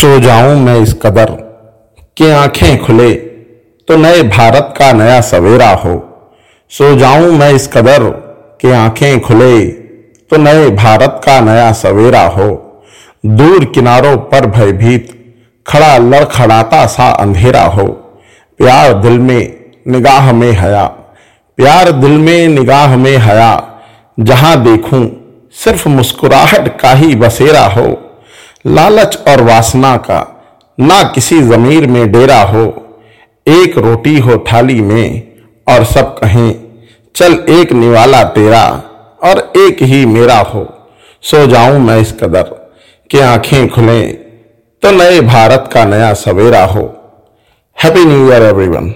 सो जाऊँ मैं इस कदर कि आँखें खुले तो नए भारत का नया सवेरा हो। सो जाऊँ मैं इस कदर कि आँखें खुले तो नए भारत का नया सवेरा हो। दूर किनारों पर भयभीत, खड़ा लड़खड़ाता सा अंधेरा हो। प्यार दिल में निगाह में हया, प्यार दिल में निगाह में हया, जहाँ देखूँ सिर्फ़ मुस्कुराहट का ही बसेरा हो। लालच और वासना का ना किसी जमीर में डेरा हो, एक रोटी हो थाली में, और सब कहें, चल एक निवाला तेरा और एक ही मेरा हो, सो जाऊँ मैं इस कदर कि आँखें खुलें तो नए भारत का नया सवेरा हो. Happy new year everyone